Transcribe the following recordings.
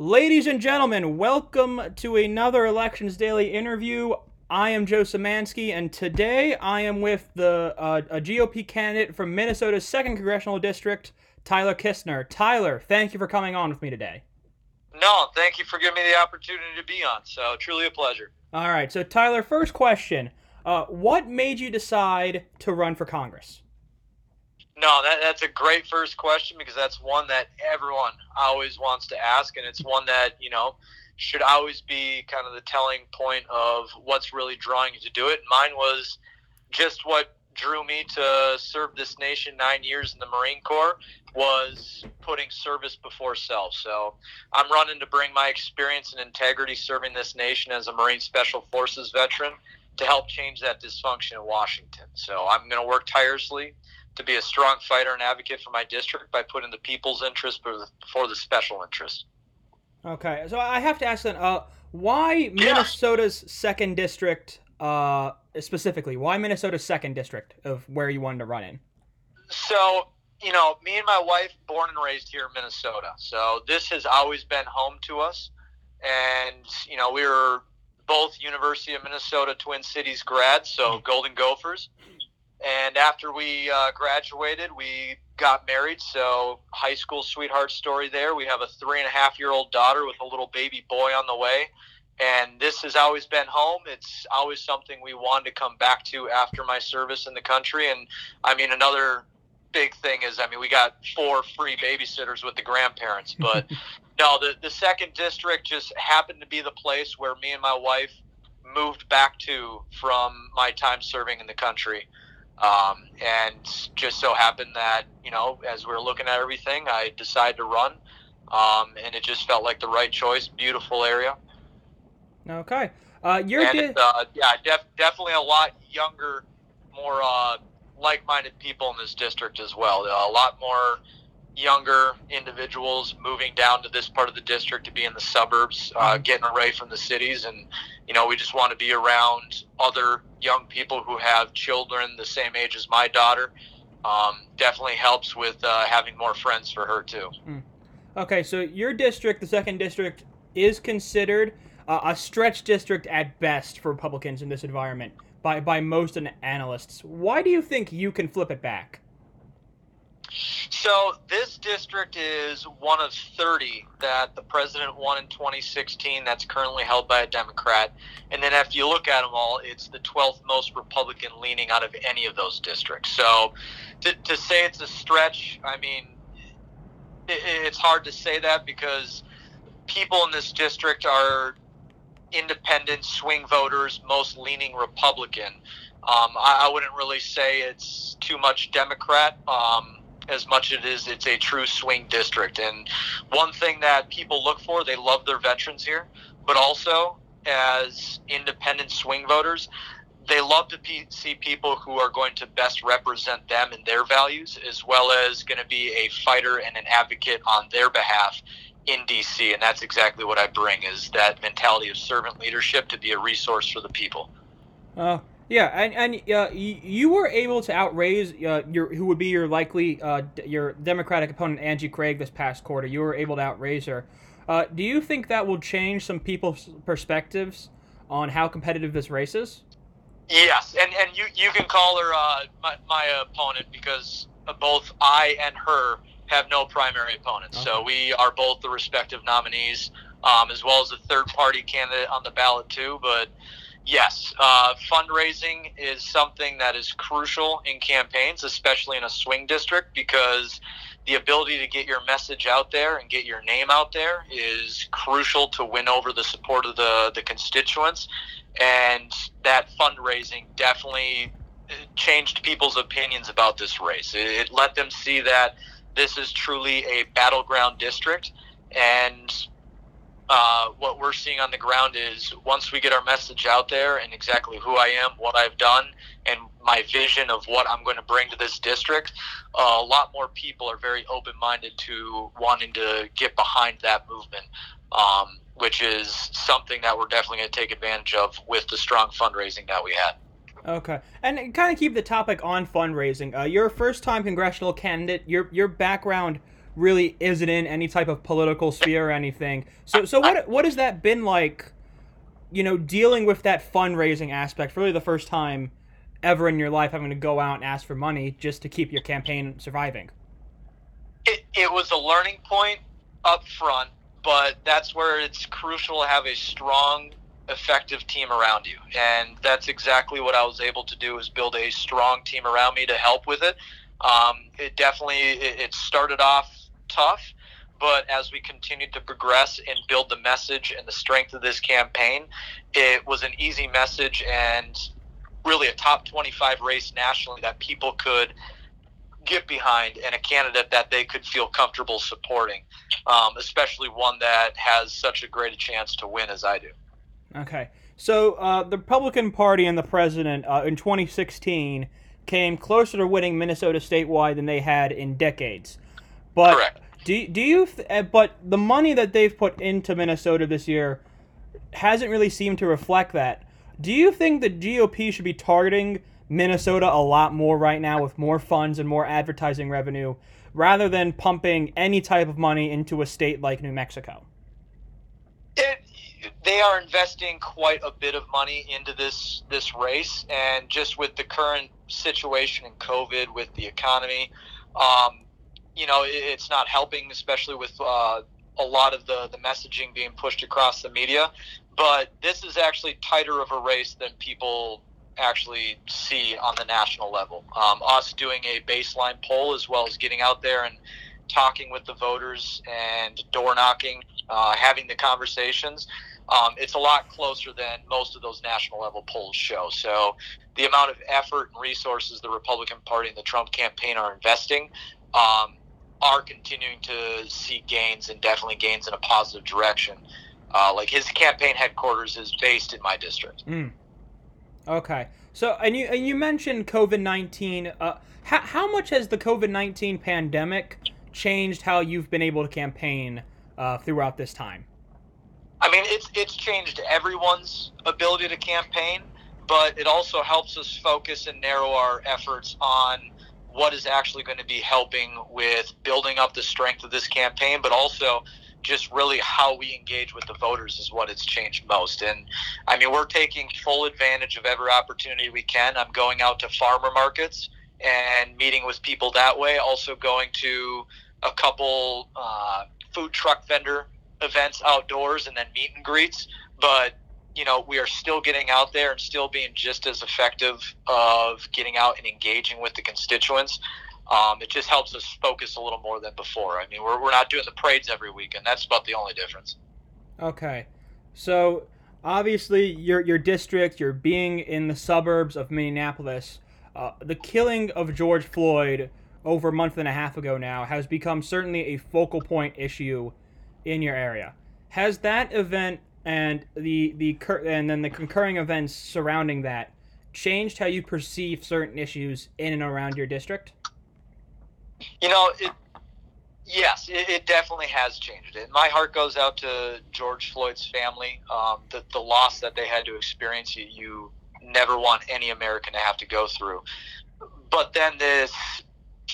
Ladies and gentlemen, welcome to another Elections Daily interview. I am Joe Szymanski, and today I am with the uh, a GOP candidate from Minnesota's second congressional district, Tyler Kistner. Tyler, thank you for coming on with me today. No, thank you for giving me the opportunity to be on. So truly a pleasure. All right, so Tyler, first question: uh, What made you decide to run for Congress? No, that, that's a great first question because that's one that everyone always wants to ask, and it's one that you know should always be kind of the telling point of what's really drawing you to do it. Mine was just what drew me to serve this nation nine years in the Marine Corps was putting service before self. So I'm running to bring my experience and integrity serving this nation as a Marine Special Forces veteran to help change that dysfunction in Washington. So I'm going to work tirelessly to be a strong fighter and advocate for my district by putting the people's interest before the special interest. Okay, so I have to ask then, uh, why Minnesota's yeah. second district uh, specifically? Why Minnesota's second district of where you wanted to run in? So, you know, me and my wife, born and raised here in Minnesota. So this has always been home to us. And, you know, we were both University of Minnesota Twin Cities grads, so Golden Gophers. And after we uh, graduated, we got married. So, high school sweetheart story there. We have a three and a half year old daughter with a little baby boy on the way. And this has always been home. It's always something we wanted to come back to after my service in the country. And I mean, another big thing is, I mean, we got four free babysitters with the grandparents. But no, the, the second district just happened to be the place where me and my wife moved back to from my time serving in the country. Um, and just so happened that, you know, as we are looking at everything, I decided to run. Um, and it just felt like the right choice. Beautiful area. Okay. Uh, you're and di- uh, yeah, def- definitely a lot younger, more uh, like-minded people in this district as well. A lot more younger individuals moving down to this part of the district to be in the suburbs, uh, mm-hmm. getting away from the cities, and you know we just want to be around other young people who have children the same age as my daughter. Um, definitely helps with uh, having more friends for her too. Mm. Okay, so your district, the second district, is considered uh, a stretch district at best for Republicans in this environment by by most analysts. Why do you think you can flip it back? So this district is one of 30 that the president won in 2016 that's currently held by a Democrat. And then if you look at them all, it's the 12th most Republican leaning out of any of those districts. So to, to say it's a stretch, I mean, it, it's hard to say that because people in this district are independent swing voters, most leaning Republican. Um, I, I, wouldn't really say it's too much Democrat. Um, as much as it is it's a true swing district. And one thing that people look for, they love their veterans here, but also as independent swing voters, they love to see people who are going to best represent them and their values, as well as going to be a fighter and an advocate on their behalf in DC. And that's exactly what I bring: is that mentality of servant leadership to be a resource for the people. Uh, yeah, and and uh, you were able to outraise uh, your who would be your likely uh, your Democratic opponent Angie Craig this past quarter. You were able to outraise her. Uh, do you think that will change some people's perspectives on how competitive this race is? Yes, and and you you can call her uh, my, my opponent because both I and her have no primary opponents. Okay. So we are both the respective nominees, um, as well as a third party candidate on the ballot too. But Yes, uh, fundraising is something that is crucial in campaigns, especially in a swing district, because the ability to get your message out there and get your name out there is crucial to win over the support of the, the constituents. And that fundraising definitely uh, changed people's opinions about this race. It, it let them see that this is truly a battleground district. And uh, what we're seeing on the ground is once we get our message out there and exactly who I am, what I've done, and my vision of what I'm going to bring to this district, uh, a lot more people are very open minded to wanting to get behind that movement, um, which is something that we're definitely going to take advantage of with the strong fundraising that we had. Okay, and kind of keep the topic on fundraising. Uh, you're a first-time congressional candidate. Your your background really isn't in any type of political sphere or anything. So, so what what has that been like? You know, dealing with that fundraising aspect, really the first time ever in your life having to go out and ask for money just to keep your campaign surviving. It, it was a learning point up front, but that's where it's crucial to have a strong effective team around you and that's exactly what i was able to do is build a strong team around me to help with it um, it definitely it, it started off tough but as we continued to progress and build the message and the strength of this campaign it was an easy message and really a top 25 race nationally that people could get behind and a candidate that they could feel comfortable supporting, um, especially one that has such a great chance to win as I do. Okay. So uh, the Republican Party and the president uh, in 2016 came closer to winning Minnesota statewide than they had in decades. But Correct. do, do you th- uh, but the money that they've put into Minnesota this year hasn't really seemed to reflect that. Do you think the GOP should be targeting Minnesota a lot more right now with more funds and more advertising revenue rather than pumping any type of money into a state like New Mexico? It, they are investing quite a bit of money into this this race, and just with the current situation in COVID, with the economy, um, you know, it, it's not helping, especially with uh, a lot of the the messaging being pushed across the media. But this is actually tighter of a race than people actually see on the national level. Um, us doing a baseline poll as well as getting out there and talking with the voters and door knocking, uh, having the conversations. Um, it's a lot closer than most of those national level polls show. So, the amount of effort and resources the Republican Party and the Trump campaign are investing um, are continuing to see gains and definitely gains in a positive direction. Uh, like his campaign headquarters is based in my district. Mm. Okay. So, and you and you mentioned COVID nineteen. Uh, how how much has the COVID nineteen pandemic changed how you've been able to campaign uh, throughout this time? I mean, it's it's changed everyone's ability to campaign, but it also helps us focus and narrow our efforts on what is actually going to be helping with building up the strength of this campaign, but also just really how we engage with the voters is what it's changed most. And I mean, we're taking full advantage of every opportunity we can. I'm going out to farmer markets and meeting with people that way. Also going to a couple uh, food truck vendor events outdoors and then meet and greets. But you know, we are still getting out there and still being just as effective of getting out and engaging with the constituents. Um, it just helps us focus a little more than before. I mean, we're, we're not doing the parades every week, and that's about the only difference. Okay. So, obviously, your, your district, you're being in the suburbs of Minneapolis. Uh, the killing of George Floyd over a month and a half ago now has become certainly a focal point issue in your area. Has that event and the the and then the concurring events surrounding that changed how you perceive certain issues in and around your district? You know, it, yes, it, it, definitely has changed it. My heart goes out to George Floyd's family. Um, the, the loss that they had to experience, you, you never want any American to have to go through. But then this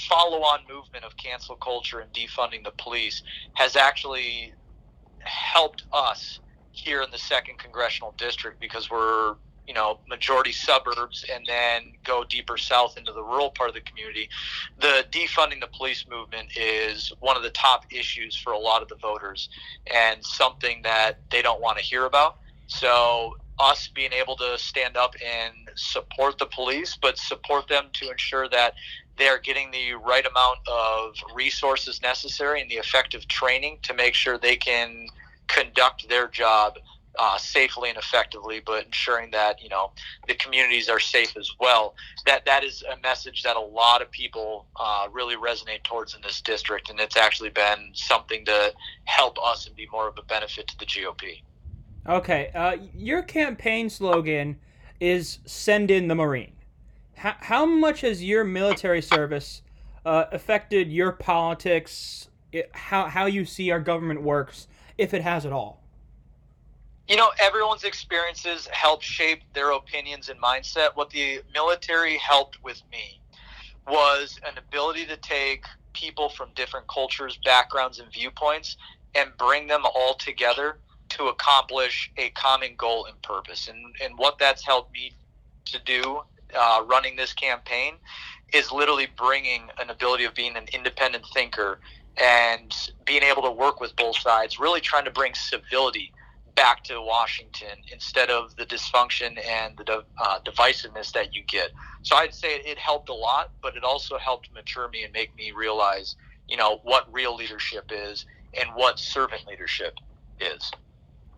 follow on movement of cancel culture and defunding the police has actually helped us here in the second congressional district because we're you know majority suburbs and then go deeper south into the rural part of the community the defunding the police movement is one of the top issues for a lot of the voters and something that they don't want to hear about so us being able to stand up and support the police but support them to ensure that they're getting the right amount of resources necessary and the effective training to make sure they can conduct their job uh, safely and effectively, but ensuring that you know the communities are safe as well. That that is a message that a lot of people uh, really resonate towards in this district, and it's actually been something to help us and be more of a benefit to the GOP. Okay, uh, your campaign slogan is "Send in the Marine." How how much has your military service uh, affected your politics? How how you see our government works, if it has at all? you know, everyone's experiences help shape their opinions and mindset. What the military helped with me was an ability to take people from different cultures, backgrounds, and viewpoints and bring them all together to accomplish a common goal and purpose. And, and what that's helped me to do uh, running this campaign is literally bringing an ability of being an independent thinker and being able to work with both sides, really trying to bring civility back to Washington instead of the dysfunction and the uh, divisiveness that you get. So I'd say it helped a lot, but it also helped mature me and make me realize, you know, what real leadership is and what servant leadership is.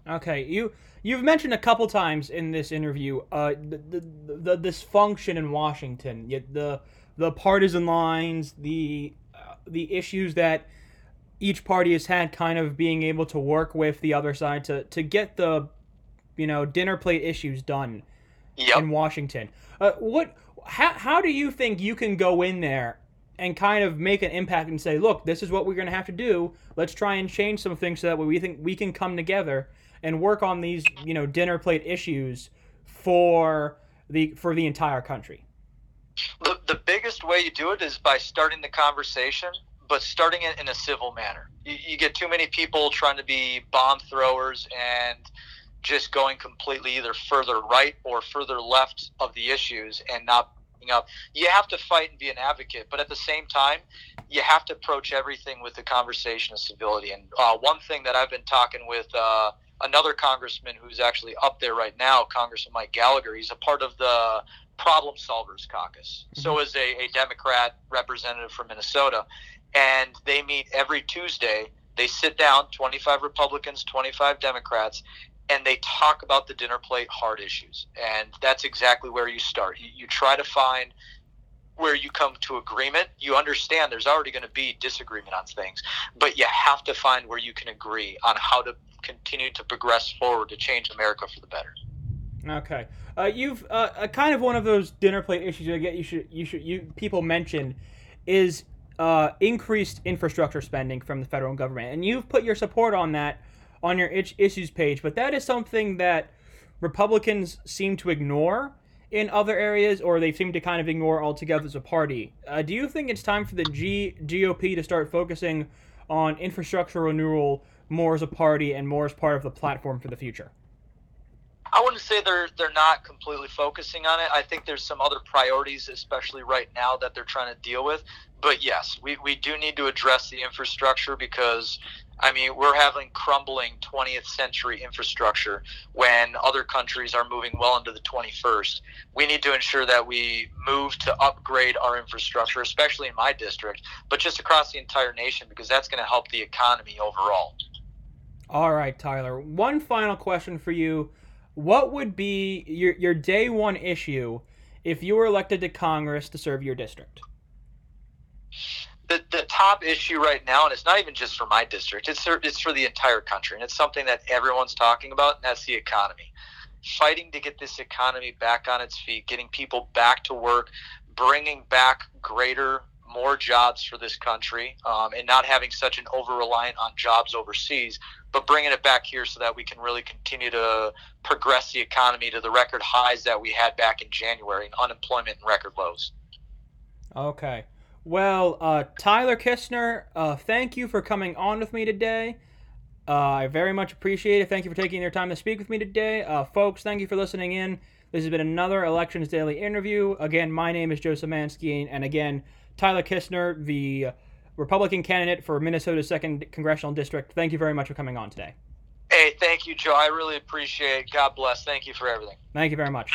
Okay, you you've mentioned a couple times in this interview uh, the, the, the dysfunction in Washington, the the partisan lines, the uh, the issues that each party has had kind of being able to work with the other side to, to get the you know dinner plate issues done yep. in Washington. Uh, what how, how do you think you can go in there and kind of make an impact and say, look, this is what we're going to have to do. Let's try and change some things so that we think we can come together and work on these you know dinner plate issues for the for the entire country. The, the biggest way you do it is by starting the conversation but starting it in a civil manner. You, you get too many people trying to be bomb throwers and just going completely either further right or further left of the issues and not up. You have to fight and be an advocate, but at the same time, you have to approach everything with the conversation of civility. And uh, one thing that I've been talking with uh, another congressman who's actually up there right now, Congressman Mike Gallagher, he's a part of the Problem Solvers Caucus. Mm-hmm. So is a, a Democrat representative from Minnesota and they meet every Tuesday. They sit down, 25 Republicans, 25 Democrats, and they talk about the dinner plate hard issues. And that's exactly where you start. You, you try to find where you come to agreement. You understand there's already going to be disagreement on things, but you have to find where you can agree on how to continue to progress forward to change America for the better. Okay, uh, you've uh, kind of one of those dinner plate issues. I get you should you should you people mention is uh, increased infrastructure spending from the federal government, and you've put your support on that on your issues page. But that is something that Republicans seem to ignore in other areas, or they seem to kind of ignore altogether as a party. Uh, do you think it's time for the G- GOP to start focusing on infrastructure renewal more as a party and more as part of the platform for the future? I wouldn't say they're they're not completely focusing on it. I think there's some other priorities, especially right now, that they're trying to deal with. But yes, we, we do need to address the infrastructure because I mean we're having crumbling 20th century infrastructure when other countries are moving well into the 21st. We need to ensure that we move to upgrade our infrastructure, especially in my district, but just across the entire nation because that's going to help the economy overall. All right, Tyler. One final question for you what would be your your day one issue if you were elected to Congress to serve your district? The, the top issue right now, and it's not even just for my district, it's for, it's for the entire country, and it's something that everyone's talking about, and that's the economy. Fighting to get this economy back on its feet, getting people back to work, bringing back greater more jobs for this country um, and not having such an over reliant on jobs overseas, but bringing it back here so that we can really continue to progress the economy to the record highs that we had back in January and unemployment and record lows. Okay. Well, uh, Tyler Kistner, uh, thank you for coming on with me today. Uh, I very much appreciate it. Thank you for taking your time to speak with me today. Uh, folks, thank you for listening in. This has been another Elections Daily interview. Again, my name is Joe Szymanski, and again, Tyler Kistner, the Republican candidate for Minnesota's second congressional district. Thank you very much for coming on today. Hey, thank you, Joe. I really appreciate it. God bless. Thank you for everything. Thank you very much.